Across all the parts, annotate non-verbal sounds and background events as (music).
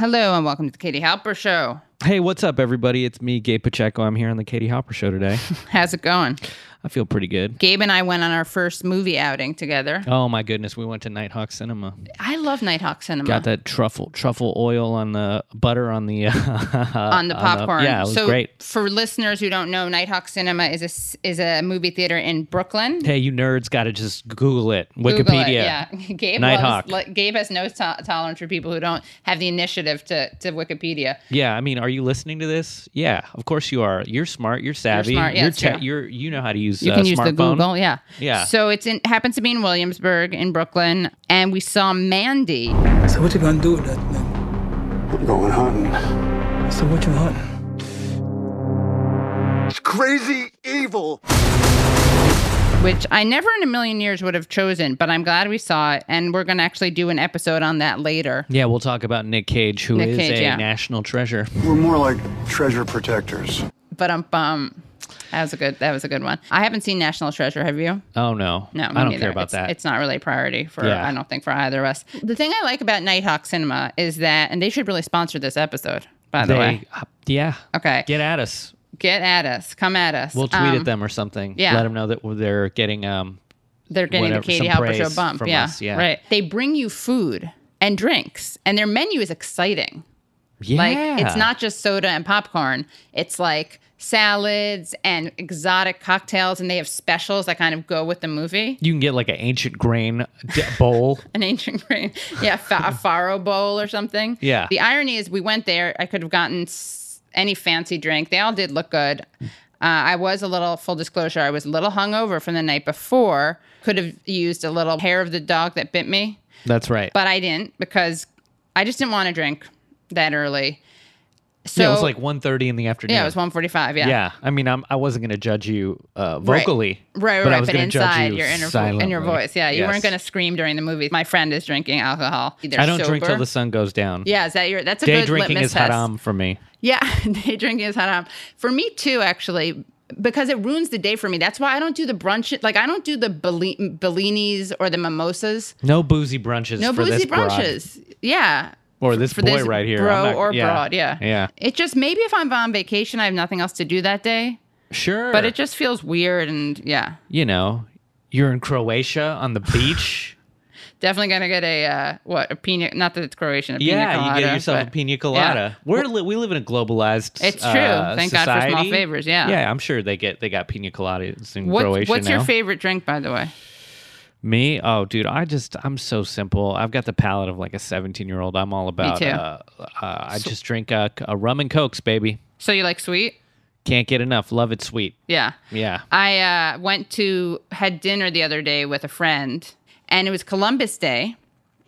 Hello and welcome to the Katie Halper Show. Hey, what's up, everybody? It's me, Gabe Pacheco. I'm here on the Katie Halper Show today. (laughs) How's it going? I feel pretty good. Gabe and I went on our first movie outing together. Oh my goodness, we went to Nighthawk Cinema. I love Nighthawk Cinema. Got that truffle truffle oil on the butter on the (laughs) on the popcorn. yeah, it was so great. For listeners who don't know, Nighthawk Cinema is a is a movie theater in Brooklyn. Hey, you nerds, got to just Google it. Google Wikipedia. it, yeah, (laughs) Gabe Nighthawk. loves, Gabe has no to- tolerance for people who don't have the initiative to to Wikipedia. Yeah, I mean, are you listening to this? Yeah, of course you are. You're smart. You're savvy. smart, yeah, you're, it's true. you're you know how to use. You uh, can use the smartphone. Google, yeah. Yeah. So it's in happens to be in Williamsburg in Brooklyn, and we saw Mandy. So what you gonna do with that thing? I'm going hunting. So what you hunting? It's crazy evil. which I never in a million years would have chosen, but I'm glad we saw it, and we're going to actually do an episode on that later. Yeah, we'll talk about Nick Cage, who is Nick Cage, a yeah. national treasure. We're more like treasure protectors. But um, um, that was a good that was a good one. I haven't seen National Treasure. Have you? Oh no, No, me I don't neither. care about it's, that. It's not really a priority for Yeah. I don't think for either of us. The thing I like about Nighthawk Cinema is that, and they should really sponsor this episode. By the way, uh, yeah. okay, Get at us. get at us, come at us. We'll tweet Um, at them or something. yeah. Let them know that they're getting um They're getting whatever, the Katie Halper Show bump. Yeah, us, yeah. right. They bring you food and drinks, and their menu is exciting. yeah. Like it's not just soda and popcorn. It's like salads and exotic cocktails, and they have specials that kind of go with the movie. You can get like an ancient grain d- bowl. (laughs) An ancient grain, yeah, fa- a farro bowl or something. Yeah. The irony is, we went there. I could have gotten s- any fancy drink. They all did look good. Uh, I was a little full disclosure. I was a little hungover from the night before. Could have used a little hair of the dog that bit me. That's right. but I didn't because I just didn't want to drink that early. So yeah, it was like 1.30 in the afternoon. yeah, it was one forty five. Yeah, Yeah, I mean, I'm, I wasn't going to judge you uh, vocally, right, right. but right. I was but going to judge inside you your inner silently. in your voice, yeah, you Yes. weren't going to scream during the movie. My friend is drinking alcohol. Either I don't drink till the sun goes down. Yeah, is that your? That's a Day good drinking litmus is test. haram for me. Yeah, (laughs) day drinking is haram for me too. Actually, because it ruins the day for me. That's why I don't do the brunch. Like I don't do the Bellinis or the mimosas. No boozy brunches No for boozy this broad. brunches. Yeah. Or this for boy this right here. bro not- or yeah. broad. Yeah, Yeah. It just maybe if I'm on vacation, I have nothing else to do that day. Sure. But it just feels weird, and yeah, you know, you're in Croatia on the beach. (laughs) definitely gonna get a uh, what a pina. Not that it's Croatian. A pina yeah, you colada, get yourself a pina colada. Yeah. We're we live in a globalized. It's true. uh, Thank God for small society. favors, yeah. Yeah, I'm sure they get they got pina coladas in What, Croatia what's now. your favorite drink, by the way? Me? Oh, dude, I just I'm so simple. I've got the palate of like a 17 year old. I'm all about. Me too. Uh, uh, I just drink a, a rum and cokes, baby. So you like sweet? Can't get enough. Love it sweet. Yeah. Yeah. I uh, went to had dinner the other day with a friend, and it was Columbus Day.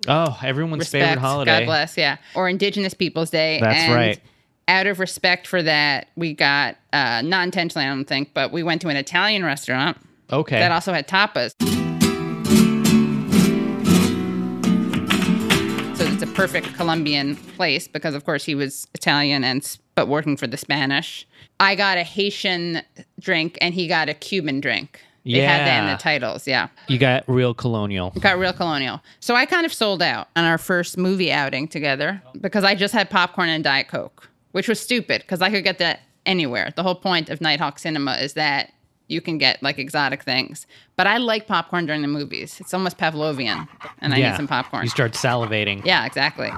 Oh, everyone's Respect, favorite holiday. God bless, yeah, or Indigenous Peoples Day. That's and right. Out of respect for that, we got uh, not intentionally, I don't think, but we went to an Italian restaurant Okay. that also had tapas. Perfect Colombian place because, of course, he was Italian and but working for the Spanish. I got a Haitian drink and he got a Cuban drink. They had that in the titles, yeah. you got real colonial. Got real colonial. So I kind of sold out on our first movie outing together because I just had popcorn and Diet Coke, which was stupid because I could get that anywhere. The whole point of Nighthawk Cinema is that you can get like exotic things. But I like popcorn during the movies. It's almost Pavlovian, and I yeah. need some popcorn. You start salivating. yeah, exactly.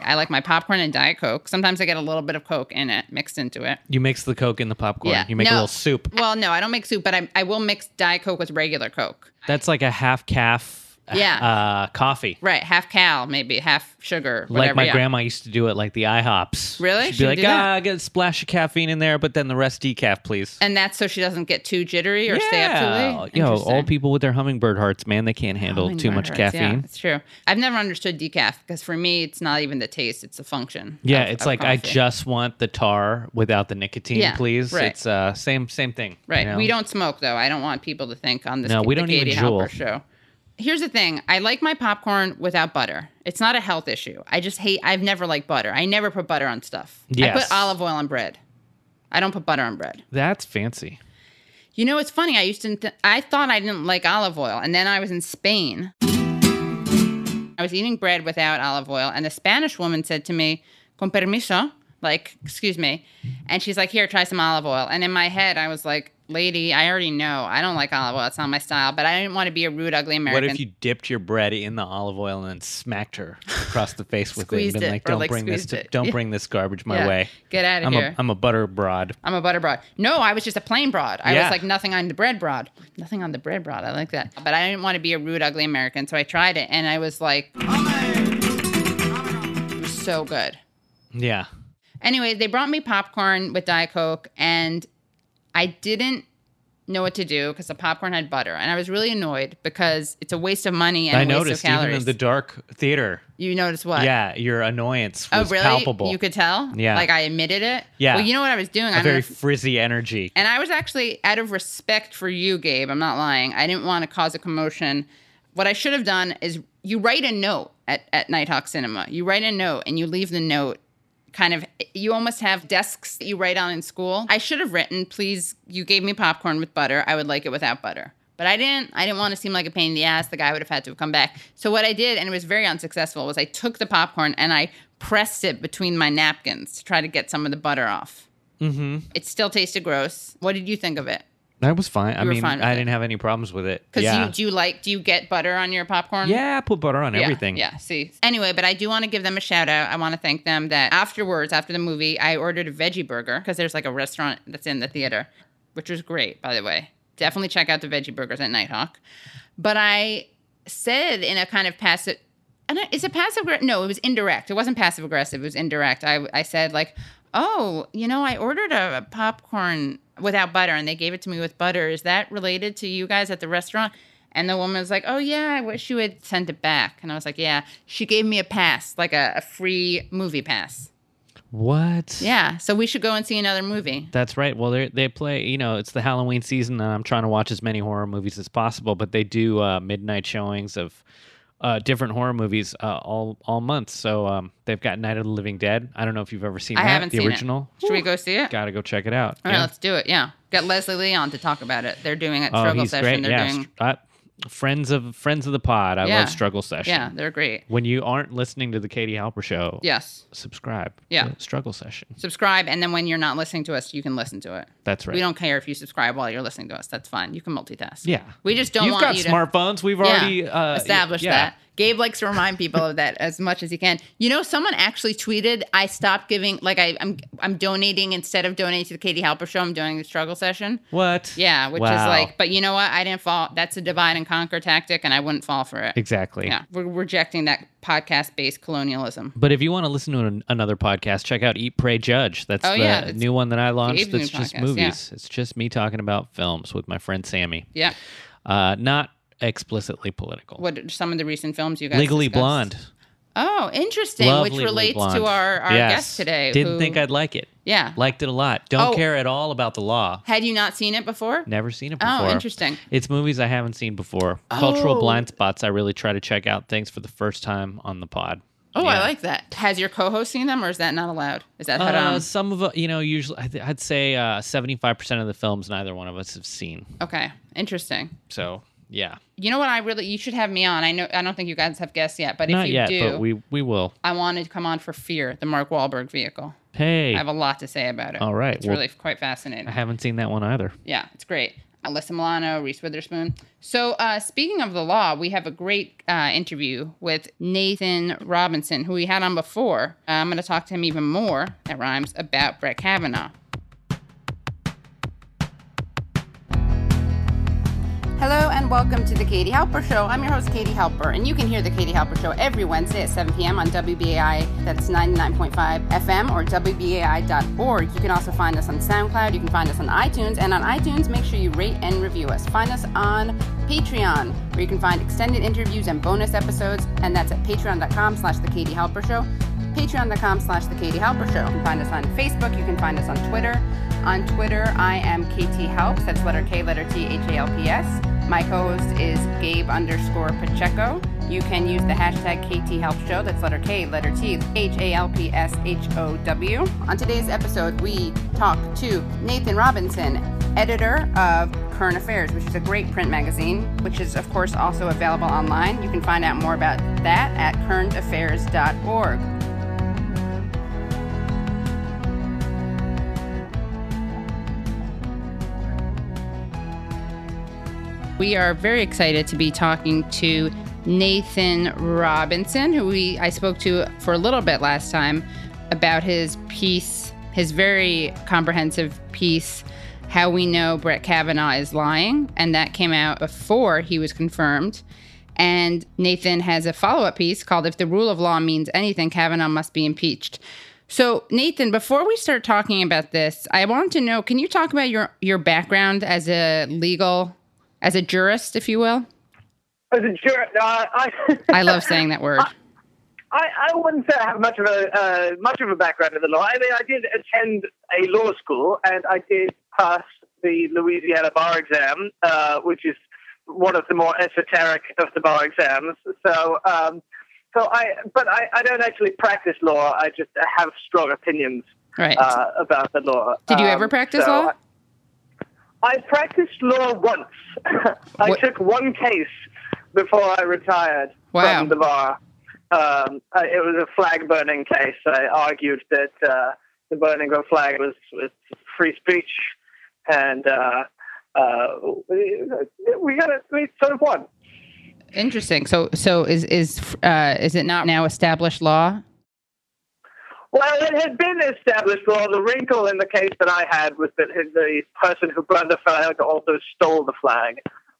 I like my popcorn and Diet Coke. Sometimes I get a little bit of Coke in it, mixed into it. You mix the coke in the popcorn. Yeah. You make a little soup. Well, no, I don't make soup, but I, I will mix Diet Coke with regular Coke. That's like a half calf. Yeah. (laughs) Uh, coffee. Right, half cal, maybe half sugar. Like my yeah. grandma used to do it, like the IHOPs. Really? She'd She be like, ah, get a splash of caffeine in there, but then the rest decaf, please. And that's so she doesn't get too jittery or stay up too late. Yo, old people with their hummingbird hearts, man, they can't handle too much hearts, Yeah, caffeine. it's true. I've never understood decaf because for me, it's not even the taste; it's the function. Yeah, of- it's of like I just want the tar without the nicotine, Yeah, please. right. It's uh same same thing. right. you know? We don't smoke though. I don't want people to think on this. No, we don't even Juul. Show. Here's the thing: I like my popcorn without butter. It's not a health issue. I just hate. I've never liked butter. I never put butter on stuff. I put olive oil on bread. I don't put butter on bread. That's fancy. You know, it's funny. I used to. Th- I thought I didn't like olive oil, and then I was in Spain. I was eating bread without olive oil, and the Spanish woman said to me, "Con permiso," like, "Excuse me," and she's like, "Here, try some olive oil." And in my head, I was like, "Lady, I already know I don't like olive oil. It's not my style." But I didn't want to be a rude, ugly American. What if you dipped your bread in the olive oil and then smacked her across the face with it and been it, like, "Don't like, bring this to, don't Yeah. bring this garbage my Yeah. way. Get out of I'm here. a I'm a butter broad." I'm a butter broad. No, I was just a plain broad. I Yeah. was like nothing on the bread broad. Nothing on the bread broad. I like that. But I didn't want to be a rude, ugly American, so I tried it, and I was like, it was so good. Yeah. Anyway, they brought me popcorn with Diet Coke, and I didn't know what to do because the popcorn had butter, and I was really annoyed because it's a waste of money and I a waste noticed of even calories. in the dark theater. you noticed what? Yeah, your annoyance Oh, was really? palpable. You could tell. Yeah. Like I admitted it. Yeah. Well, you know what I was doing. a I very if- frizzy energy. And I was actually, out of respect for you, Gabe, I'm not lying. I didn't want to cause a commotion. What I should have done is you write a note at, at Nighthawk Cinema. You write a note and you leave the note kind of, you almost have desks that you write on in school. I should have written, please, you gave me popcorn with butter. I would like it without butter. But I didn't. I didn't want to seem like a pain in the ass. The guy would have had to have come back. So what I did, and it was very unsuccessful, was I took the popcorn and I pressed it between my napkins to try to get some of the butter off. Mm-hmm. It still tasted gross. What did you think of it? That was fine. I mean, fine I it. didn't have any problems with it. Because yeah. you do you like do you get butter on your popcorn? yeah, I put butter on Yeah, everything. Yeah. See. Anyway, but I do want to give them a shout out. I want to thank them that afterwards, after the movie, I ordered a veggie burger because there's like a restaurant that's in the theater, which was great, by the way. Definitely check out the veggie burgers at Nighthawk. But I said in a kind of passive. Is it passive? No, it was indirect. It wasn't passive aggressive. It was indirect. I, I said like, oh, you know, I ordered a, a popcorn without butter, and they gave it to me with butter. Is that related to you guys at the restaurant? And the woman was like, oh yeah, I wish you had sent it back. And I was like, yeah. She gave me a pass, like a, a free movie pass. What? Yeah. So we should go and see another movie. That's right. Well, they they play. You know, it's the Halloween season, and I'm trying to watch as many horror movies as possible. But they do uh, midnight showings of uh, different horror movies uh, all all month. So um, they've got Night of the Living Dead. I don't know if you've ever seen I that. haven't the seen original. it. Should we go see it? Got to go check it out. All right, Yeah. let's do it. Yeah. Got Leslie Lee on to talk about it. They're doing it. Oh, Struggle he's session. great. They're yeah, doing. Friends of friends of the pod. I Yeah. love Struggle Session. Yeah, they're great. When you aren't listening to the Katie Halper show, Yes. subscribe. Yeah. Struggle Session. Subscribe, and then when you're not listening to us, you can listen to it. That's right. We don't care if you subscribe while you're listening to us. That's fine. You can multitask. Yeah. We just don't You've want got you to smartphones. We've Yeah, already uh, established yeah. that. Gabe likes to remind people of that as much as he can. You know, someone actually tweeted, "I stopped giving. Like, I, I'm I'm donating instead of donating to the Katie Halper show. I'm doing the struggle session. What? Yeah, which is like, but you know what? I didn't fall. That's a divide and conquer tactic, and I wouldn't fall for it. Exactly. Yeah, we're rejecting that podcast based colonialism. But if you want to listen to an, another podcast, check out Eat, Pray, Judge. That's Oh, the yeah, new one that I launched. That's just podcast, movies. It's just me talking about films with my friend Sammy. Yeah. Uh, not explicitly political. What are some of the recent films you guys? Legally discussed? Blonde. Oh, interesting. Which relates Blonde. to our, our Yes. guest today. Didn't who- think I'd like it. Yeah. Liked it a lot. Don't Oh. care at all about the law. Had you not seen it before? Never seen it before. Oh, interesting. It's movies I haven't seen before. Cultural Oh. blind spots. I really try to check out things for the first time on the pod. Oh, I like that. Has your co-host seen them, or is that not allowed? Is that Uh, some of it, you know, usually I'd say uh, seventy-five percent of the films neither one of us have seen. okay, interesting. So yeah, You know what? I really you should have me on. I know I don't think you guys have guests yet, but not if you yet, do, but we we will. I wanted to come on for Fear, the Mark Wahlberg vehicle. Hey, I have a lot to say about it. All right, it's well- really quite fascinating. I haven't seen that one either. Yeah, it's great. Alyssa Milano, Reese Witherspoon. So, uh, speaking of the law, we have a great uh, interview with Nathan Robinson, who we had on before. Uh, I'm going to talk to him even more, that rhymes, about Brett Kavanaugh. Hello and welcome to the Katie Halper Show. I'm your host, Katie Halper, and you can hear the Katie Halper Show every Wednesday at 7 p.m. on WBAI, that's 99.5 FM, or WBAI.org. You can also find us on SoundCloud, you can find us on iTunes, and on iTunes, make sure you rate and review us. Find us on Patreon, where you can find extended interviews and bonus episodes, and that's at patreon.com slash the Katie Halper Show patreon.com slash the Katie Halper Show. You can find us on Facebook. You can find us on Twitter. On Twitter, I am KT Halps. That's letter K, letter T, H A L P S. My co-host is Gabe underscore Pacheco. You can use the hashtag KT Halp Show. That's letter K, letter T, H A L P S H O W. On today's episode, we talk to Nathan Robinson, editor of Current Affairs, which is a great print magazine, which is, of course, also available online. You can find out more about that at currentaffairs.org. We are very excited to be talking to Nathan Robinson, who we I spoke to for a little bit last time about his piece, his very comprehensive piece, How We Know Brett Kavanaugh is Lying. And that came out before he was confirmed. And Nathan has a follow up piece called If the Rule of Law Means Anything, Kavanaugh Must Be Impeached. So, Nathan, before we start talking about this, I want to know can you talk about your, your background as a legal, as a jurist, if you will? As a juror, uh, I, I love (laughs) saying that word. I, I wouldn't say I have much of a uh, much of a background in the law. I mean, I did attend a law school, and I did pass the Louisiana bar exam, uh, which is one of the more esoteric of the bar exams. So, um, so I, but I, I don't actually practice law. I just have strong opinions Right. uh, about the law. Did you Um, ever practice so law? I, practiced law once. (laughs) I What- took one case before I retired Wow. from the bar. Um, I- it was a flag burning case. I argued that uh, the burning of a flag was, was free speech, and uh, uh, we, we got it. We sort of won. Interesting. So, so is is uh, is it not now established law? Well, it had been established Well, The wrinkle in the case that I had was that the person who burned the flag also stole the flag,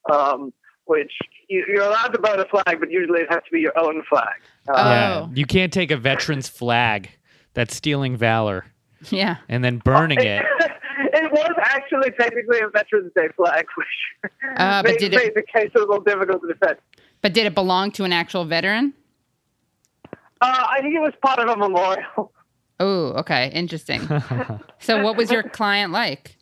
um, which you, you're allowed to burn a flag, but usually it has to be your own flag. Uh, Yeah, Oh. you can't take a veteran's flag. That's stealing valor Yeah. and then burning it. (laughs) it was actually technically a Veterans Day flag, which Uh, but made, did it- the case a little difficult to defend. But did it belong to an actual veteran? Uh, I think it was part of a memorial. (laughs) Oh, okay. Interesting. (laughs) so, what was your client like?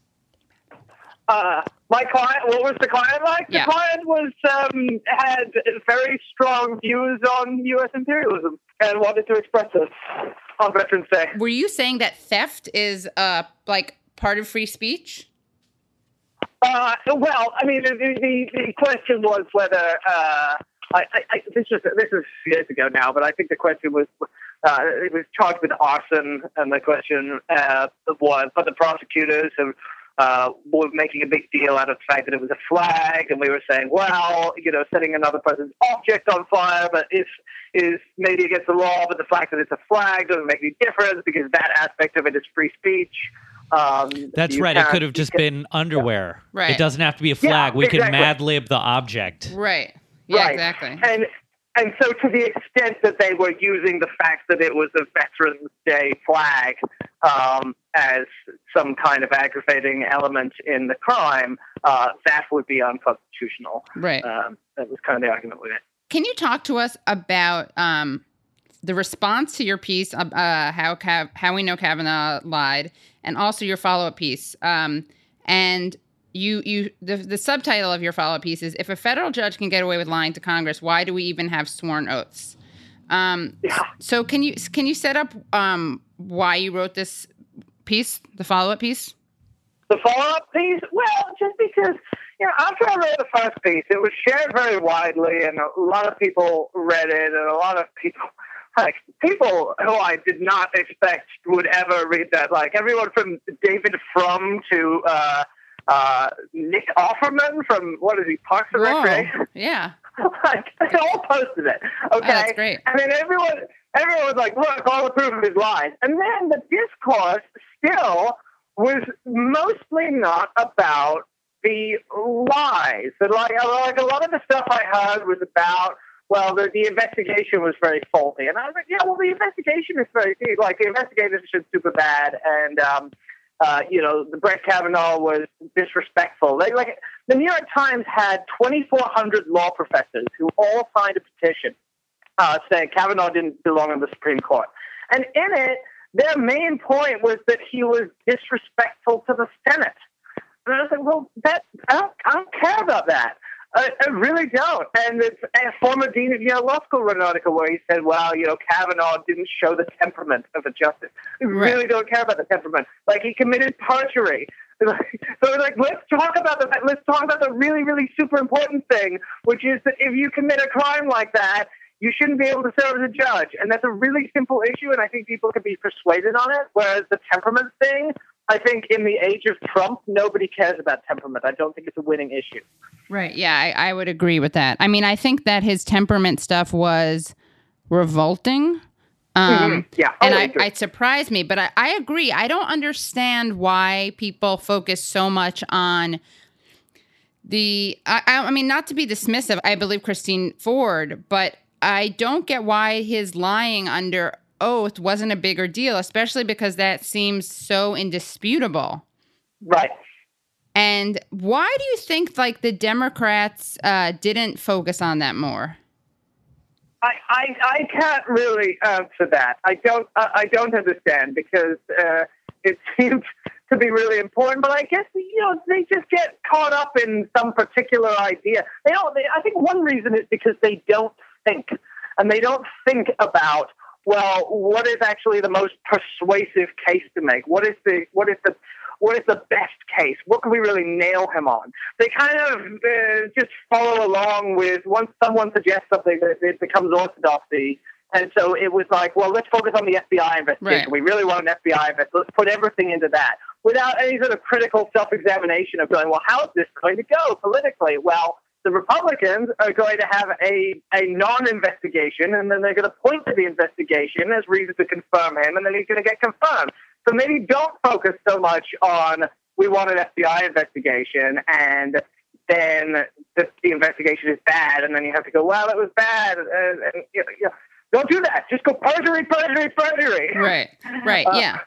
Uh, my client, what was the client like? Yeah. The client was um, had very strong views on U.S. imperialism and wanted to express this on Veterans Day. Were you saying that theft is uh like part of free speech? Uh, well, I mean, the, the, the question was whether uh, I, I, I, this was this was years ago now, but I think the question was uh, it was charged with arson, and the question uh, was, but the prosecutors have. Uh, were making a big deal out of the fact that it was a flag, and we were saying, well, you know, setting another person's object on fire, but is is maybe against the law, but the fact that it's a flag doesn't make any difference because that aspect of it is free speech. Um, That's right. It could have just been underwear. Right. It doesn't have to be a Yeah, flag. we exactly. can mad lib the object. Right. Yeah, Right. exactly. And and so to the extent that they were using the fact that it was a Veterans Day flag um, as some kind of aggravating element in the crime, uh, that would be unconstitutional. Right. Um, that was kind of the argument with it. Can you talk to us about um, the response to your piece, uh, uh, how Cav- how we know Kavanaugh lied, and also your follow up piece? Um, and you you the, the subtitle of your follow up piece is if a federal judge can get away with lying to Congress, why do we even have sworn oaths? Um, Yeah. So can you can you set up um, why you wrote this piece, the follow up piece? The follow-up piece, well, just because you know, after I wrote the first piece, it was shared very widely, and a lot of people read it, and a lot of people, (laughs) like people who I did not expect would ever read that, like everyone from David Frum to uh, uh, Nick Offerman from what is he, Parks and Whoa. Recreation. Yeah. (laughs) like they all posted it. Okay, that's great. And then everyone, everyone was like, "Look, all the proof of his lies." And then the discourse still was mostly not about the lies. But like, like a lot of the stuff I heard was about. Well, the, the investigation was very faulty, and I was like, "Yeah, well, the investigation is very like the investigators are super bad, and um, uh, you know, the Brett Kavanaugh was disrespectful. They, like the New York Times had 2,400 law professors who all signed a petition uh, saying Kavanaugh didn't belong on the Supreme Court, and in it, their main point was that he was disrespectful to the Senate. And I was like, well, that I don't, I don't care about that. I, I really don't. And it's, a former dean of Yale Law School wrote an article where he said, well, you know, Kavanaugh didn't show the temperament of a justice. We Right. really don't care about the temperament. Like, he committed perjury. (laughs) so we're like, let's talk about the let's talk about the really, really super important thing, which is that if you commit a crime like that, you shouldn't be able to serve as a judge. And that's a really simple issue, and I think people can be persuaded on it. Whereas the temperament thing, I think in the age of Trump, nobody cares about temperament. I don't think it's a winning issue. Right. Yeah, I, I would agree with that. I mean, I think that his temperament stuff was revolting. Um, Mhm. Yeah, and I it surprised me, but I, I agree. I don't understand why people focus so much on the. I I mean, not to be dismissive, I believe Christine Ford, but I don't get why his lying under oath wasn't a bigger deal, especially because that seems so indisputable. Right. And why do you think like the Democrats uh, didn't focus on that more? I, I, I can't really answer that. I don't I, I don't understand because uh, it (laughs) seems to be really important. But I guess you know they just get caught up in some particular idea. They don't. They, I think one reason is because they don't think, and they don't think about well, what is actually the most persuasive case to make? What is the what is the what is the best case? What can we really nail him on? They kind of uh, just follow along with once someone suggests something, it, it becomes orthodoxy. And so it was like, well, let's focus on the FBI investigation. Right. We really want an FBI investigation. Let's put everything into that without any sort of critical self examination of going, well, how is this going to go politically? Well, the Republicans are going to have a, a non investigation, and then they're going to point to the investigation as reason to confirm him, and then he's going to get confirmed. So maybe don't focus so much on we want an FBI investigation, and then the, the investigation is bad, and then you have to go, well, it was bad, and, and you know, you know, don't do that. Just go perjury, perjury, perjury. Right. Right. Uh, Yeah.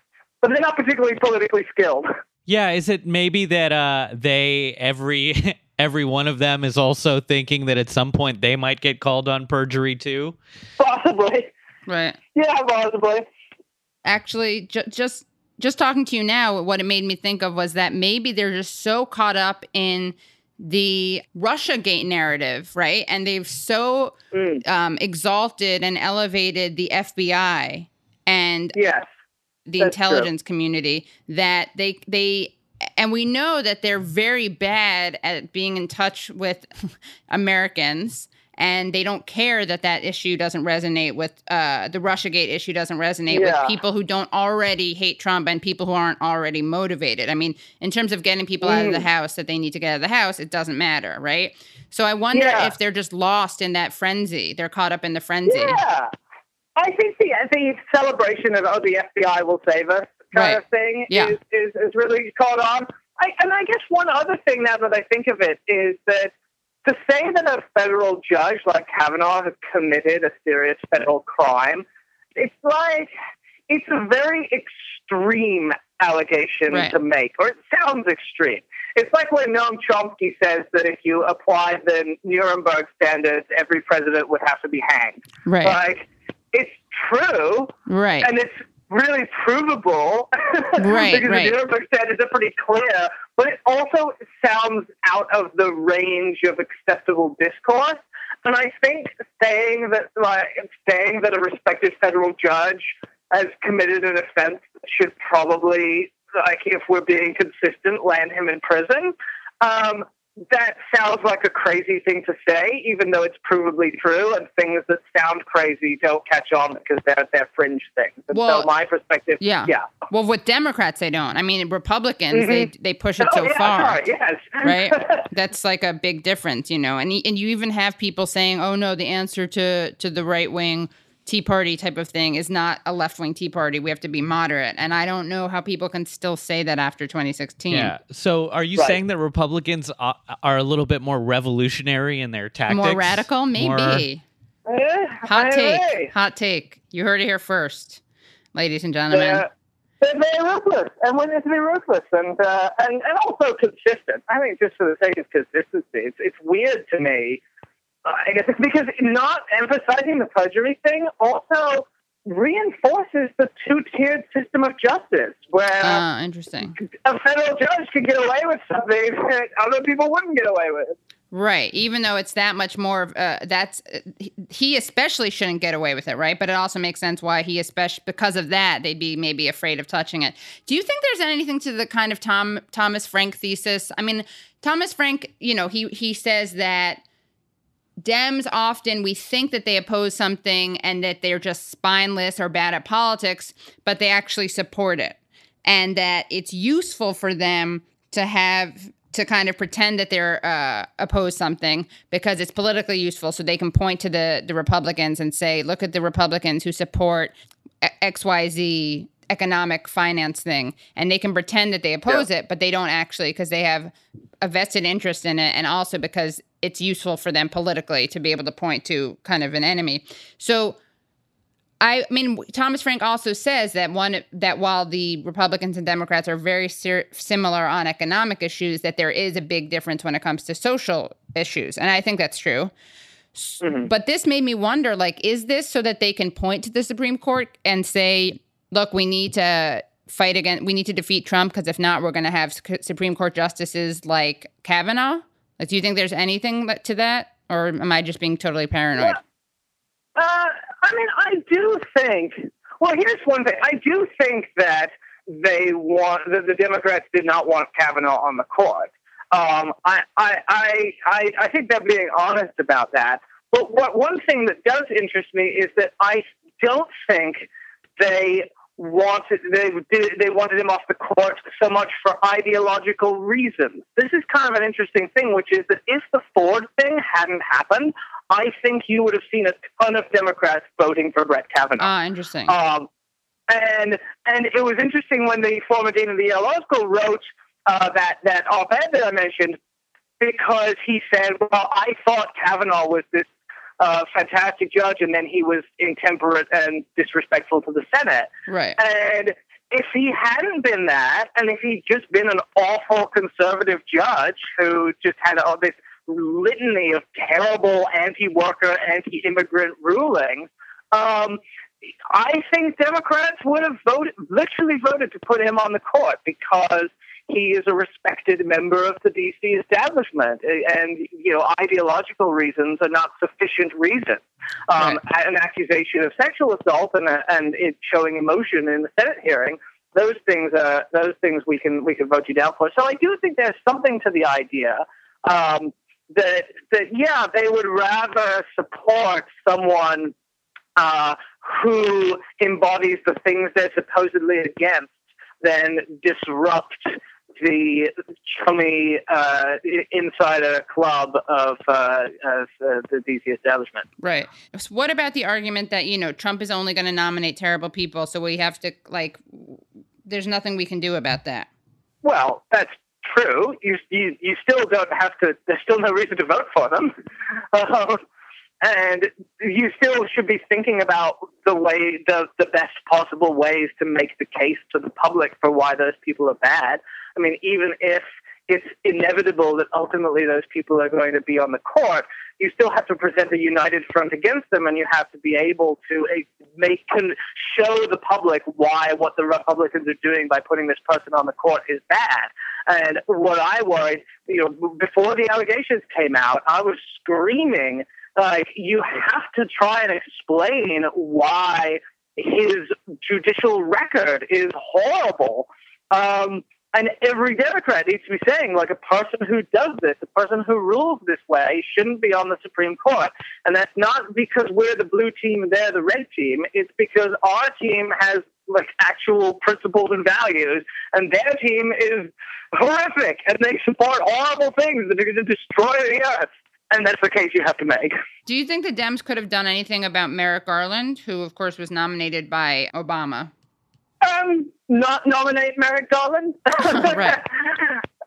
But they're not particularly politically skilled. Yeah, is it maybe that uh they every (laughs) every one of them is also thinking that at some point they might get called on perjury too? Possibly. Right. Yeah, possibly. Actually, ju- just just talking to you now, what it made me think of was that maybe they're just so caught up in the Russia Gate narrative, right? And they've so Mm. um, exalted and elevated the FBI and Yes. the That's true. intelligence community that they they and we know that they're very bad at being in touch with (laughs) Americans and they don't care that that issue doesn't resonate with uh, the Russiagate issue doesn't resonate Yeah. with people who don't already hate Trump and people who aren't already motivated. I mean, in terms of getting people out of the Mm. house that they need to get out of the house, it doesn't matter, right? So I wonder Yeah. if they're just lost in that frenzy. They're caught up in the frenzy. Yeah. I think the the celebration of oh the FBI will save us kind Right. of thing Yeah. is, is is really caught on. I, and I guess one other thing now that I think of it is that to say that a federal judge like Kavanaugh has committed a serious federal crime, it's like it's a very extreme allegation Right. to make, or it sounds extreme. It's like when Noam Chomsky says that if you apply the Nuremberg standards, every president would have to be hanged. Right. Like, it's true, right. and it's really provable. (laughs) Right, because right. the Nuremberg standards are pretty clear, but it also sounds out of the range of acceptable discourse. And I think saying that, like, saying that a respected federal judge has committed an offense should probably, like, if we're being consistent, land him in prison. Um, that sounds like a crazy thing to say, even though it's provably true. And things that sound crazy don't catch on because they're they're fringe things. And Well, so my perspective, yeah. yeah, Well, with Democrats, they don't. I mean, Republicans, they mm-hmm. they push it Oh, so yeah, far, sorry, yes, (laughs) right? That's like a big difference, you know. And and you even have people saying, "Oh no, the answer to to the right wing Tea Party type of thing is not a left wing Tea Party. We have to be moderate." And I don't know how people can still say that after 2016. Yeah. So are you Right. saying that Republicans are, are a little bit more revolutionary in their tactics? More radical, maybe. Eh, Hot take. Hot take. You heard it here first, ladies and gentlemen. They're, they're very ruthless, and when to be ruthless, and, uh, and and also consistent. I think just for the sake of consistency, it's it's weird to me. Uh, I guess it's because not emphasizing the perjury thing also reinforces the two-tiered system of justice, where Ah, interesting. a federal judge could get away with something (laughs) that other people wouldn't get away with. Right. Even though it's that much more of uh, that's he especially shouldn't get away with it, right? But it also makes sense why he especially because of that they'd be maybe afraid of touching it. Do you think there's anything to the kind of Tom Thomas Frank thesis? I mean, Thomas Frank, you know, he he says that Dems often we think that they oppose something and that they're just spineless or bad at politics, but they actually support it. And that it's useful for them to have to kind of pretend that they're uh, oppose something because it's politically useful so they can point to the the Republicans and say look at the Republicans who support XYZ economic finance thing and they can pretend that they oppose yeah. it but they don't actually because they have a vested interest in it and also because it's useful for them politically to be able to point to kind of an enemy so I mean, Thomas Frank also says that one that while the Republicans and Democrats are very ser- similar on economic issues, that there is a big difference when it comes to social issues, and I think that's true. Mm-hmm. But this made me wonder: like, is this so that they can point to the Supreme Court and say, "Look, we need to fight against, we need to defeat Trump because if not, we're going to have Supreme Court justices like Kavanaugh"? Like, do you think there's anything to that, or am I just being totally paranoid? Yeah. Uh, I mean, I do think. Well, here's one thing. I do think that they want that the Democrats did not want Kavanaugh on the court. Um, I, I, I, I, I think they're being honest about that. But what one thing that does interest me is that I don't think they wanted they did, they wanted him off the court so much for ideological reasons. This is kind of an interesting thing, which is that if the Ford thing hadn't happened, I think you would have seen a ton of Democrats voting for Brett Kavanaugh. Ah, interesting. Um, and and it was interesting when the former dean of the Yale Law School wrote uh, that that op-ed that I mentioned because he said, "Well, I thought Kavanaugh was this uh, fantastic judge, and then he was intemperate and disrespectful to the Senate." Right. And if he hadn't been that, and if he'd just been an awful conservative judge who just had all this litany of terrible anti-worker, anti-immigrant rulings, um, I think Democrats would have voted, literally voted to put him on the court because he is a respected member of the DC establishment, and you know ideological reasons are not sufficient reason. Um, right. An accusation of sexual assault and and it showing emotion in the Senate hearing, those things are those things we can we can vote you down for. So I do think there's something to the idea. Um, that that yeah, they would rather support someone uh, who embodies the things they're supposedly against than disrupt the chummy uh, insider club of, uh, of uh, the DC establishment. Right. So what about the argument that you know Trump is only going to nominate terrible people, so we have to like, there's nothing we can do about that. Well, that's true. You, you, you still don't have to, there's still no reason to vote for them. (laughs) Um, and you still should be thinking about the way, the, the best possible ways to make the case to the public for why those people are bad. I mean, even if it's inevitable that ultimately those people are going to be on the court, you still have to present a united front against them, and you have to be able to eh, make show the public why what the Republicans are doing by putting this person on the court is bad. And what I worried, you know, before the allegations came out, I was screaming like you have to try and explain why his judicial record is horrible. Um, and every Democrat needs to be saying, like, a person who does this, a person who rules this way, shouldn't be on the Supreme Court. And that's not because we're the blue team and they're the red team. It's because our team has, like, actual principles and values, and their team is horrific, and they support horrible things that are going to destroy the earth. And that's the case you have to make. Do you think the Dems could have done anything about Merrick Garland, who, of course, was nominated by Obama? Um, not nominate Merrick Garland. (laughs) right.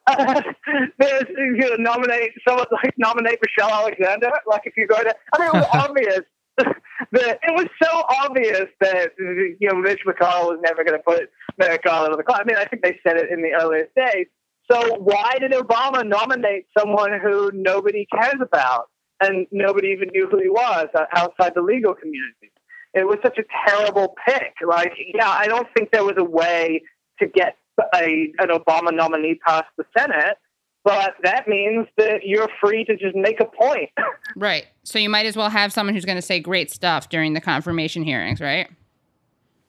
Uh, (laughs) there's, you know, nominate someone like nominate Michelle Alexander. Like if you go to, I mean, it was (laughs) obvious. that it was so obvious that you know Mitch McConnell was never going to put Merrick Garland on the clock. I mean, I think they said it in the earliest days. So why did Obama nominate someone who nobody cares about and nobody even knew who he was outside the legal community? it was such a terrible pick. Like, yeah, I don't think there was a way to get a an Obama nominee past the Senate, but that means that you're free to just make a point. (laughs) Right. So you might as well have someone who's going to say great stuff during the confirmation hearings, right?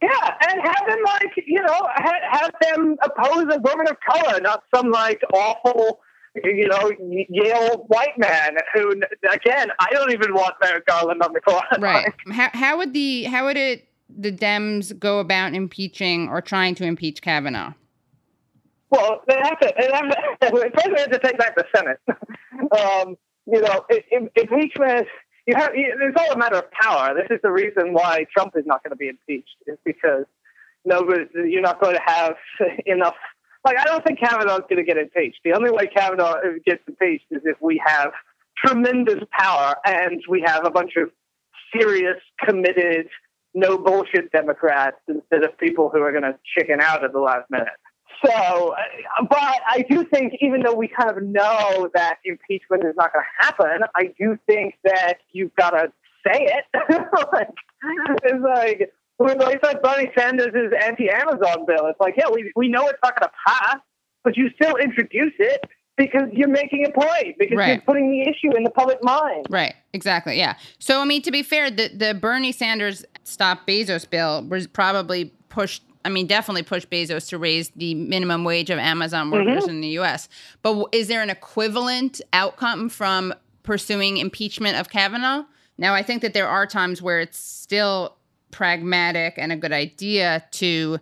Yeah, and have them like you know have, have them oppose a woman of color, not some like awful you know Yale white man who again I don't even want Merrick Garland on the court. Right. (laughs) How how would the how would it the Dems go about impeaching or trying to impeach Kavanaugh? Well, they have to. They have to first, (laughs) they have to take back the Senate. (laughs) um, you know, i- i- impeachment. You have. It's all a matter of power. This is the reason why Trump is not going to be impeached. Is because nobody. You're not going to have (laughs) enough. Like, I don't think Kavanaugh's going to get impeached. The only way Kavanaugh uh, gets impeached is if we have tremendous power and we have a bunch of serious, committed, no bullshit Democrats instead of people who are going to chicken out at the last minute. So, uh, but I do think, even though we kind of know that impeachment is not going to happen, I do think that you've got to say it. (laughs) like, it's like, when they said Bernie Sanders' is anti-Amazon bill, it's like, yeah, we, we know it's not going to pass, but you still introduce it because you're making a point, because you're putting the issue in the public mind. Right. Exactly. Yeah. So I mean, to be fair, the the Bernie Sanders stop Bezos bill was probably pushed. I mean, definitely push Bezos to raise the minimum wage of Amazon mm-hmm. workers in the U.S. But w- is there an equivalent outcome from pursuing impeachment of Kavanaugh? Now, I think that there are times where it's still pragmatic and a good idea to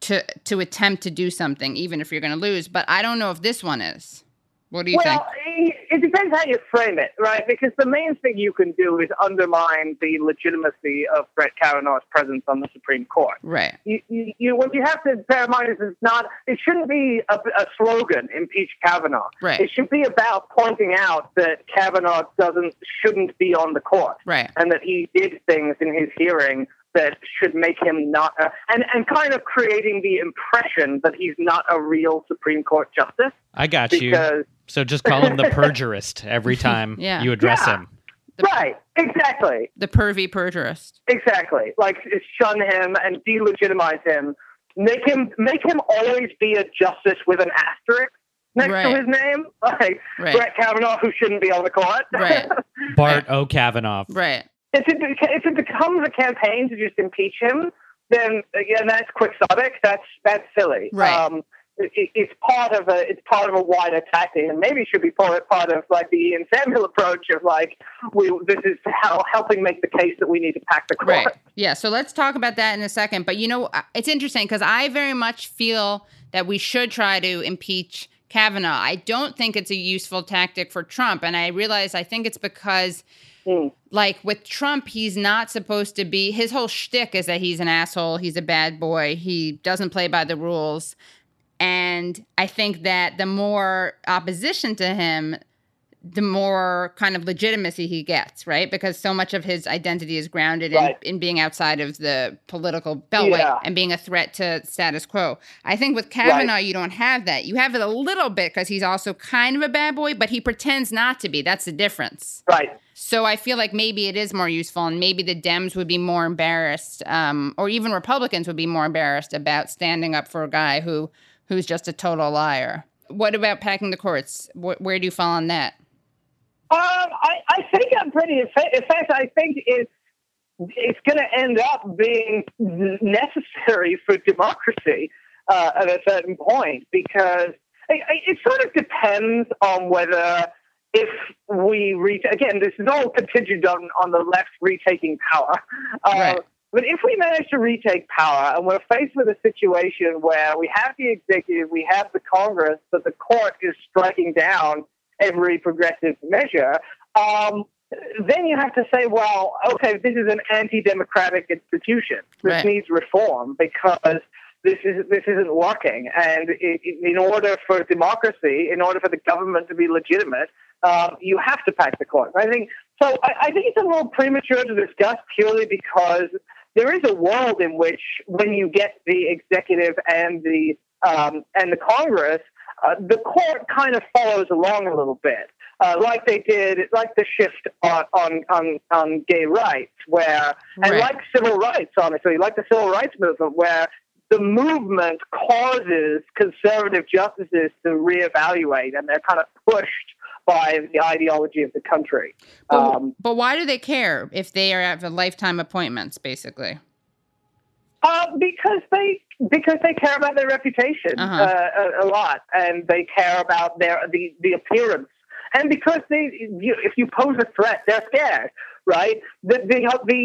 to to attempt to do something, even if you're going to lose. But I don't know if this one is. What do you well, think? it it depends how you frame it, right? Because the main thing you can do is undermine the legitimacy of Brett Kavanaugh's presence on the Supreme Court. Right. You, you, you, what you have to bear in mind is it's not, it shouldn't be a, a slogan, impeach Kavanaugh. Right. It should be about pointing out that Kavanaugh doesn't, shouldn't be on the court. Right. And that he did things in his hearing that should make him not, uh, and, and kind of creating the impression that he's not a real Supreme Court justice. I got you. So just call him the (laughs) perjurist every time Yeah. you address Yeah. him. Right, exactly, The pervy perjurist. exactly. Like shun him and delegitimize him. Make him make him always be a justice with an asterisk next Right. to his name, (laughs) like Right. Brett Kavanaugh, who shouldn't be on the court. Right. (laughs) Bart O. Kavanaugh. Right. If it if it becomes a campaign to just impeach him, then again that's quixotic. That's that's silly. Right. Um, it, it's part of a it's part of a wider tactic, and maybe should be part part of like the Ian Samuel approach of like we this is how helping make the case that we need to pack the court. Right. Yeah. So let's talk about that in a second. But you know, uh, it's interesting because I very much feel that we should try to impeach Kavanaugh. I don't think it's a useful tactic for Trump. And I realize I think it's because, Hmm. like, with Trump, he's not supposed to be, his whole shtick is that he's an asshole, he's a bad boy, he doesn't play by the rules. And I think that the more opposition to him, the more kind of legitimacy he gets, right? Because so much of his identity is grounded Right. in, in being outside of the political beltway Yeah. and being a threat to status quo. I think with Kavanaugh, you don't have that. You have it a little bit because he's also kind of a bad boy, but he pretends not to be. That's the difference. Right. So I feel like maybe it is more useful, and maybe the Dems would be more embarrassed, um, or even Republicans would be more embarrassed about standing up for a guy who who's just a total liar. What about packing the courts? Wh- where do you fall on that? Um, I, I think I'm pretty. In in fact, I think it's it's going to end up being necessary for democracy uh, at a certain point because it, it sort of depends on whether if we reach again. This is all contingent on on the left retaking power. Uh, Right. But if we manage to retake power and we're faced with a situation where we have the executive, we have the Congress, but the court is striking down every progressive measure, um, then you have to say, well, okay, this is an anti-democratic institution. This Right. needs reform because this is this isn't working. And in order for democracy, in order for the government to be legitimate, um, you have to pack the court. I think so. I, I think it's a little premature to discuss purely because there is a world in which, when you get the executive and the um, and the Congress, uh, the court kind of follows along a little bit, uh, like they did, like the shift on on on, on gay rights, where and Right. like civil rights, honestly, like the civil rights movement, where the movement causes conservative justices to reevaluate, and they're kind of pushed by the ideology of the country. But, Um, but why do they care if they are have lifetime appointments, basically? Uh, because they because they care about their reputation Uh-huh. uh, a, a lot, and they care about their the, the appearance, and because they you, if you pose a threat, they're scared, right? The, the the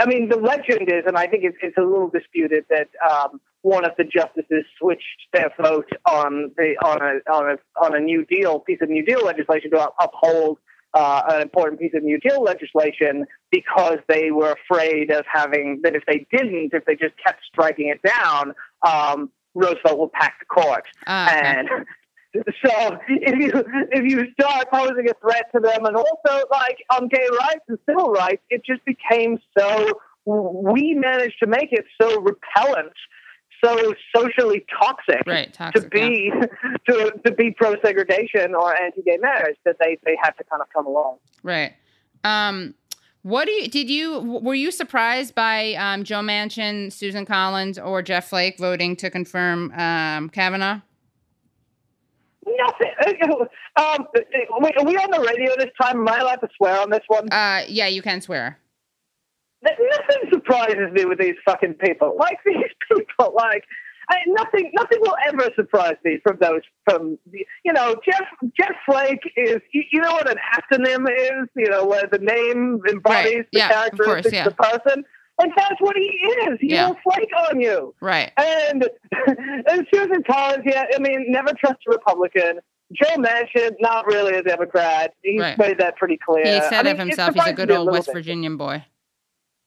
I mean, the legend is, and I think it's, it's a little disputed that um, one of the justices switched their vote on the on a on a on a New Deal piece of New Deal legislation to uphold uh, an important piece of New Deal legislation because they were afraid of having that if they didn't, if they just kept striking it down, um, Roosevelt will pack the court. Okay. And (laughs) so if you if you start posing a threat to them, and also like on gay rights and civil rights, it just became so. We managed to make it so repellent, so socially toxic right, to toxic. yeah. be (laughs) to, to be pro segregation or anti gay marriage that they they had to kind of come along. Right. Um, what do you did you were you surprised by um, Joe Manchin, Susan Collins, or Jeff Flake voting to confirm um, Kavanaugh? Nothing. (laughs) Um, wait, are we on the radio this time? Am I allowed to swear on this one? Uh, yeah, you can swear. Nothing surprises me with these fucking people. Like (laughs) these people, like I, nothing. Nothing will ever surprise me from those. From the- you know, Jeff Jeff Flake is. You, you know what an acronym is? You know, where the name embodies Right. the Yeah, of course, characteristics yeah. of the person. And that's what he is. He Yeah. will flake on you. Right. And (laughs) and Susan Collins, yeah, I mean, never trust a Republican. Joe Manchin, not really a Democrat. He's Right. made that pretty clear. He I said mean, of himself he's a good old West bit. Virginian boy.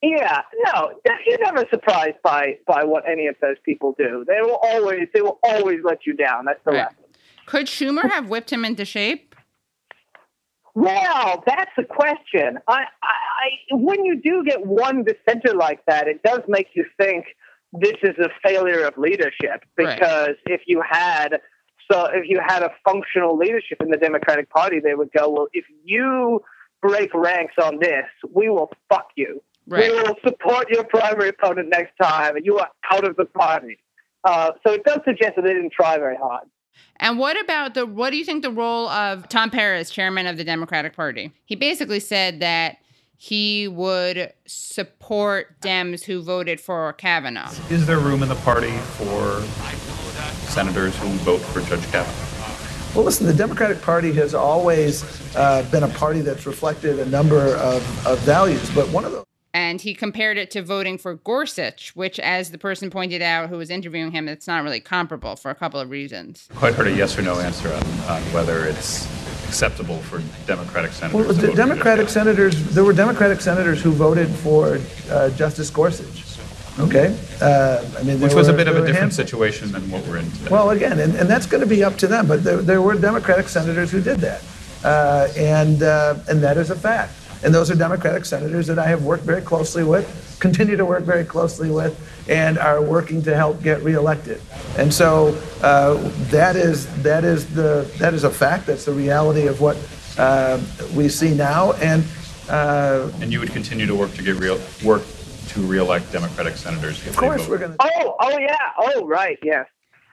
Yeah, no, you're never surprised by by what any of those people do. They will always they will always let you down. That's the Right. lesson. Could Schumer have whipped him into shape? Well, that's the question. I, I, I, when you do get one dissenter like that, it does make you think this is a failure of leadership. Right. Because if you had, so if you had a functional leadership in the Democratic Party, they would go, well, if you break ranks on this, we will fuck you. Right. We will support your primary opponent next time, and you are out of the party. Uh, so it does suggest that they didn't try very hard. And what about the what do you think the role of Tom Perez, chairman of the Democratic Party? He basically said that he would support Dems who voted for Kavanaugh. Is there room in the party for senators who vote for Judge Kavanaugh? Well, listen, the Democratic Party has always uh, been a party that's reflected a number of, of values, but one of those And he compared it to voting for Gorsuch, which, as the person pointed out who was interviewing him, it's not really comparable for a couple of reasons. Quite heard a yes or no answer on, on whether it's acceptable for Democratic senators Well, to vote Democratic Judge senators, there were Democratic senators who voted for uh, Justice Gorsuch. Okay, uh, I mean, Kavanaugh, Which there was a bit of a different handful- situation than what we're in today. Well, again, and, and that's going to be up to them. But there, there were Democratic senators who did that, uh, and uh, and that is a fact. And those are Democratic senators that I have worked very closely with, continue to work very closely with, and are working to help get reelected. And so uh, that is that is the that is a fact. That's the reality of what uh, we see now. And uh, and you would continue to work to get real work to reelect Democratic senators if of course, we're going to. Oh, oh yeah, oh right, yes.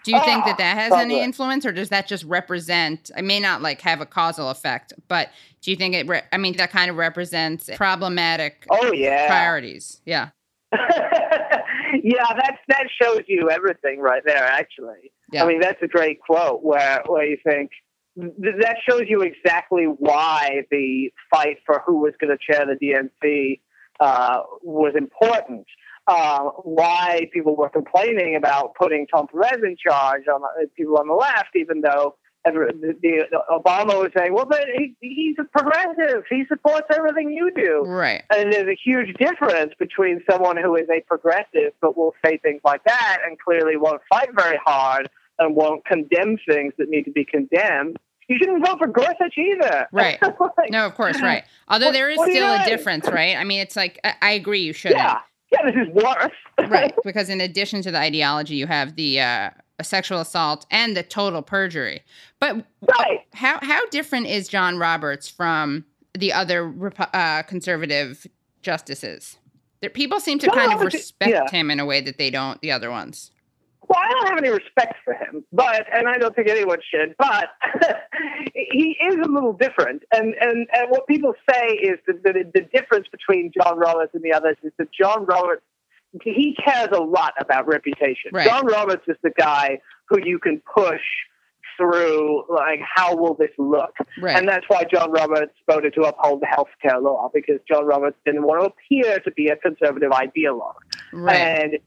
Do you think that that has Ah, any influence, or does that just represent? I may not like have a causal effect, but do you think it? Re- I mean, that kind of represents problematic Oh yeah. priorities. Yeah, (laughs) yeah, that's that shows you everything right there. Actually, Yeah. I mean that's a great quote where where you think th- that shows you exactly why the fight for who was going to chair the DNC uh, was important. Uh, why people were complaining about putting Tom Perez in charge on the, people on the left, even though the, the, Obama was saying, "Well, but he, he's a progressive. He supports everything you do." right. And there's a huge difference between someone who is a progressive but will say things like that and clearly won't fight very hard and won't condemn things that need to be condemned. You shouldn't vote for Gorsuch either. Right. (laughs) Like, No, of course, (laughs) right. Although there is what do you still a difference, right? I mean, it's like I, I agree you shouldn't. Yeah. Yeah, this is worse. (laughs) right because in addition to the ideology you have the uh, sexual assault and the total perjury but Right. how how different is john roberts from the other uh, conservative justices there, people seem to John kind of Roberts- respect yeah. him in a way that they don't the other ones Well, I don't have any respect for him, but and I don't think anyone should. But (laughs) he is a little different, and and, and what people say is that the, the difference between John Roberts and the others is that John Roberts he cares a lot about reputation. Right. John Roberts is the guy who you can push through like how will this look Right. and that's why john roberts voted to uphold the health care law because john roberts didn't want to appear to be a conservative ideologue Right. and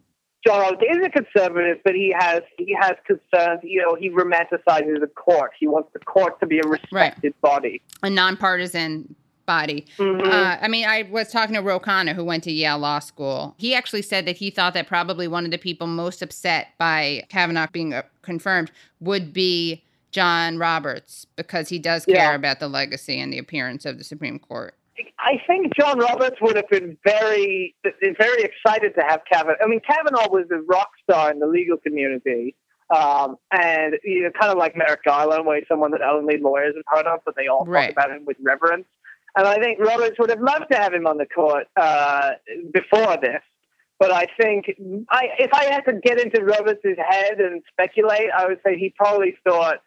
John Roberts is a conservative, but he has he has concerns. You know, he romanticizes the court. He wants the court to be a respected body. a nonpartisan body. Mm-hmm. Uh, I mean, I was talking to Ro Khanna, who went to Yale Law School. He actually said that he thought that probably one of the people most upset by Kavanaugh being uh, confirmed would be John Roberts because he does care Yeah. about the legacy and the appearance of the Supreme Court. I think John Roberts would have been very very excited to have Kavanaugh. I mean, Kavanaugh was a rock star in the legal community. Um, and you know, kind of like Merrick Garland, where he's someone that only lawyers have heard of, but they all Right. talk about him with reverence. And I think Roberts would have loved to have him on the court uh, before this. But I think I, if I had to get into Roberts' head and speculate, I would say he probably thought,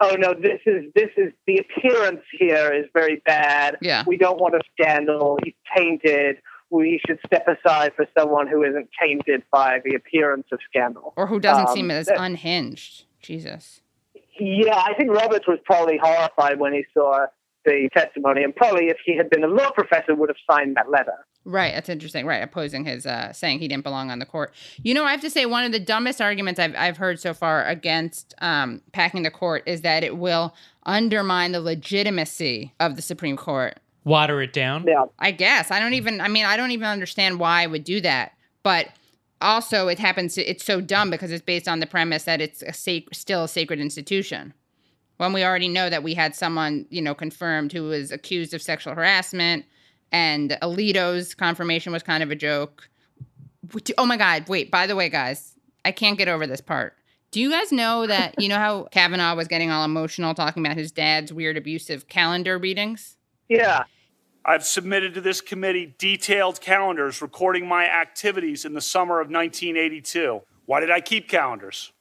"Oh no, this is this is the appearance here is very bad. Yeah. We don't want a scandal. He's tainted. We should step aside for someone who isn't tainted by the appearance of scandal." Or who doesn't Um, seem as that- unhinged. Jesus. Yeah, I think Roberts was probably horrified when he saw the testimony, and probably if he had been a law professor, would have signed that letter. Right, that's interesting. Right, opposing his uh, saying he didn't belong on the court. You know, I have to say one of the dumbest arguments I've I've heard so far against um, packing the court is that it will undermine the legitimacy of the Supreme Court. Water it down. Yeah. I guess I don't even. I mean, I don't even understand why I would do that. But also, it happens. To, it's so dumb because it's based on the premise that it's a sac- still a sacred institution. When we already know that we had someone, you know, confirmed who was accused of sexual harassment, and Alito's confirmation was kind of a joke. Oh my God! Wait. By the way, guys, I can't get over this part. Do you guys know that you know how (laughs) Kavanaugh was getting all emotional talking about his dad's weird abusive calendar readings? Yeah. I've submitted to this committee detailed calendars recording my activities in the summer of 1982. Why did I keep calendars?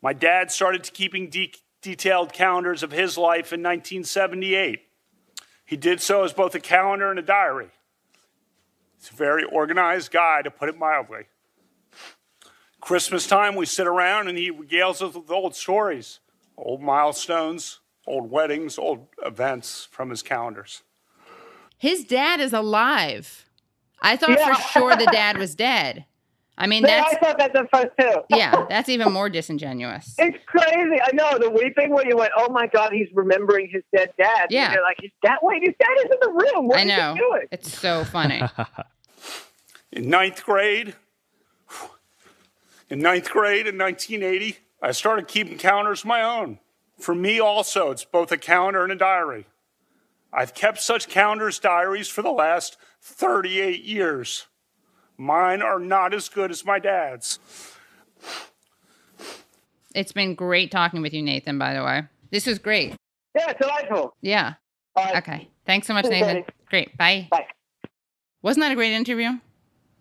My dad started keeping de- detailed calendars of his life in 1978. He did so as both a calendar and a diary. He's a very organized guy, to put it mildly. Christmas time, we sit around and he regales us with old stories, old milestones, old weddings, old events from his calendars. His dad is alive. I thought Yeah. for sure the dad was dead. I mean, Yeah, that's I thought that at first too. (laughs) yeah, that's even more disingenuous. It's crazy. I know the weeping where you went, "Oh my God, he's remembering his dead dad." And Yeah. you're like, "His that Wait, his dad is in the room. What I is know. he doing?" It's so funny. (laughs) In ninth grade, in ninth grade in 1980, I started keeping counters of my own. For me, also, it's both a calendar and a diary. I've kept such calendars, diaries for the last 38 years. Mine are not as good as my dad's. It's been great talking with you, Nathan, by the way. This was great. Yeah, delightful. Yeah. All right. Okay. Thanks so much, Okay. Nathan. Great. Bye. Bye. Wasn't that a great interview?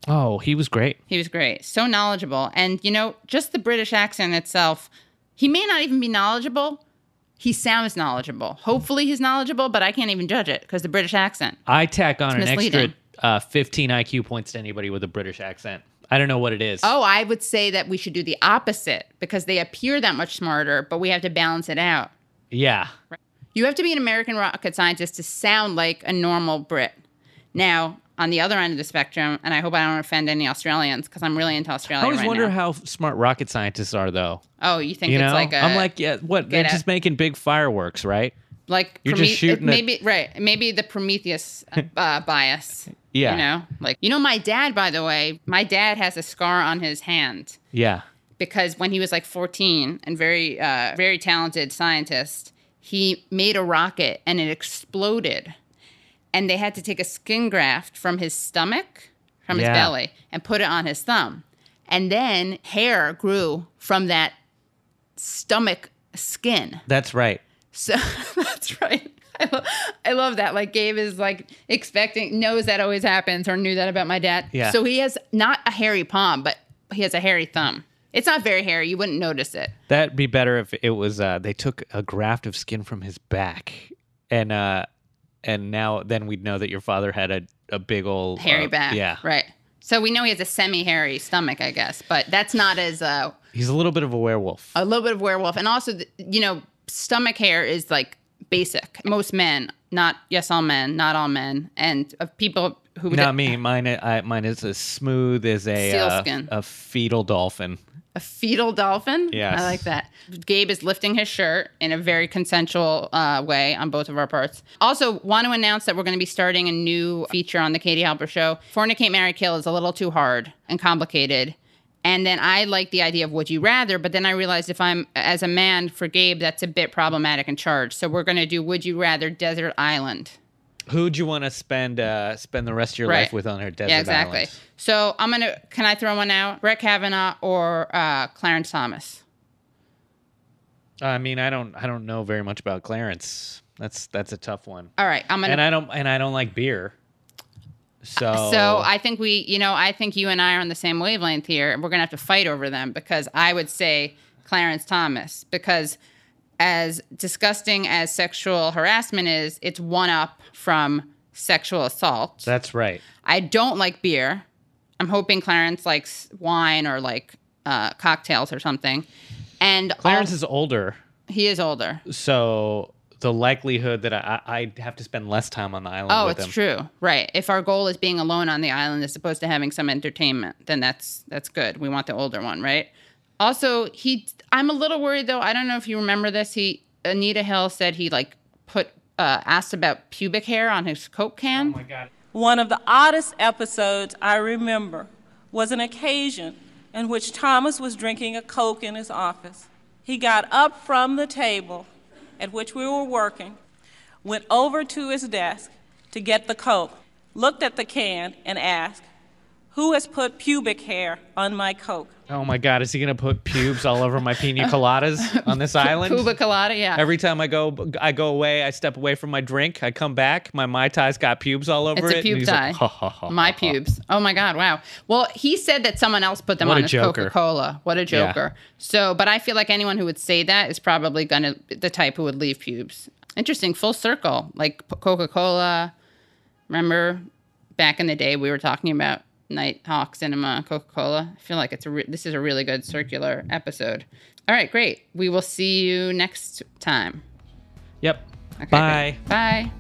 Oh, he was great. He was great. So knowledgeable. And, you know, just the British accent itself, he may not even be knowledgeable. He sounds knowledgeable. Hopefully he's knowledgeable, but I can't even judge it because the British accent. I tack on It's an extra misleading. Uh, 15 IQ points to anybody with a British accent. I don't know what it is. Oh, I would say that we should do the opposite because they appear that much smarter, but we have to balance it out. yeah. You have to be an American rocket scientist to sound like a normal Brit. Now, on the other end of the spectrum, and I hope I don't offend any Australians because I'm really into Australia I always right wonder now. how smart rocket scientists are, though. oh, you think You it's know, like a I'm like, yeah, what? They're just out- making big fireworks, right? Like you're just shooting maybe right maybe the Prometheus uh, (laughs) bias. Yeah. you know, like you know, my dad. By the way, my dad has a scar on his hand Yeah. because when he was like 14 and very uh, very talented scientist he made a rocket and it exploded and they had to take a skin graft from his stomach from Yeah. his belly and put it on his thumb and then hair grew from that stomach skin That's right. So (laughs) that's right I, lo- I love that like gabe is like expecting knows that always happens or knew that about my dad Yeah. so he has not a hairy palm but he has a hairy thumb It's not very hairy. You wouldn't notice it. That'd be better if it was uh they took a graft of skin from his back and uh and now then we'd know that your father had a, a big old Hairy uh, back. Yeah. Right. So we know he has a semi-hairy stomach, I guess, but that's not as uh, He's a little bit of a werewolf. a little bit of werewolf, and also, you know, stomach hair is like basic. Most men, not yes, all men, not all men, and of people who Not me. Mine I, mine is as smooth as a uh, a fetal dolphin. A fetal dolphin? Yes. I like that. Gabe is lifting his shirt in a very consensual uh, way on both of our parts. Also, want to announce that we're going to be starting a new feature on the Katie Halper Show. Fornicate, Marry, Kill is a little too hard and complicated. And then I like the idea of would you rather, but then I realized if I'm, as a man for Gabe, that's a bit problematic and charged. So we're going to do would you rather Desert Island. Who'd you want to spend uh spend the rest of your Right. life with on her desert island? yeah, exactly. island? So I'm going to, can I throw one out? Brett Kavanaugh or uh, Clarence Thomas? I mean, I don't I don't know very much about Clarence. That's that's a tough one. All right, I'm going to. And I don't and I don't like beer. So So I think we, you know, I think you and I are on the same wavelength here. We're gonna have to fight over them because I would say Clarence Thomas because as disgusting as sexual harassment is, it's one up from sexual assault. that's right. I don't like beer. I'm hoping Clarence likes wine or like uh, cocktails or something. And Clarence al- is older, he is older. so the likelihood that I, I I'd have to spend less time on the island Oh, with it's him. true. Right. If our goal is being alone on the island as opposed to having some entertainment, then that's that's good. We want the older one, right? Also, he I'm a little worried though. I don't know if you remember this. He Anita Hill said he like put uh, asked about pubic hair on his Coke can. Oh my god. One of the oddest episodes I remember was an occasion in which Thomas was drinking a Coke in his office. He got up from the table at which we were working, went over to his desk to get the Coke, looked at the can, and asked, Who has put pubic hair on my Coke? Oh my god, is he gonna put pubes all over my pina coladas on this (laughs) island? Cuba colada, yeah. Every time I go, I go away. I step away from my drink. I come back. My mai tai's got pubes all over it's it. It's a and pube he's tie. like, "Ha, ha, ha, My ha, ha." pubes. Oh my god, wow. Well, he said that someone else put them What on his. Coca-Cola. What a joker. Yeah. joker. So, but I feel like anyone who would say that is probably gonna the type who would leave pubes. Interesting, full circle. Like Coca-Cola. Remember back in the day we were talking about Nighthawk Cinema, Coca-Cola. I feel like it's a re- this is a really good circular episode. All right, great. We will see you next time. Yep. Okay, Bye. great. Bye.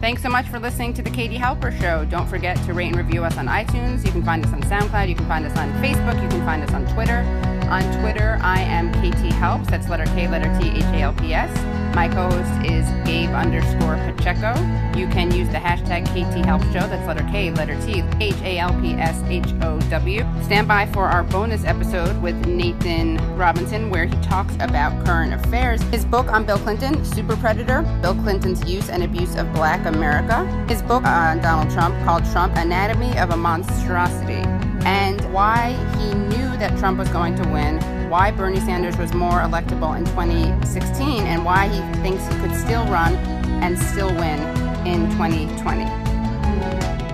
Thanks so much for listening to the Katie Halper Show. Don't forget to rate and review us on iTunes. You can find us on SoundCloud. You can find us on Facebook. You can find us on Twitter. On Twitter, I am KT Halps. That's letter K, letter T, H A L P S. My co-host is Gabe underscore Pacheco. You can use the hashtag KT Halp Show. That's letter K, letter T, H A L P S H O W. Stand by for our bonus episode with Nathan Robinson, where he talks about current affairs. His book on Bill Clinton, Super Predator, Bill Clinton's Use and Abuse of Black America. His book on Donald Trump called Trump Anatomy of a Monstrosity. And why he knew that Trump was going to win, why Bernie Sanders was more electable in 2016, and why he thinks he could still run and still win in 2020.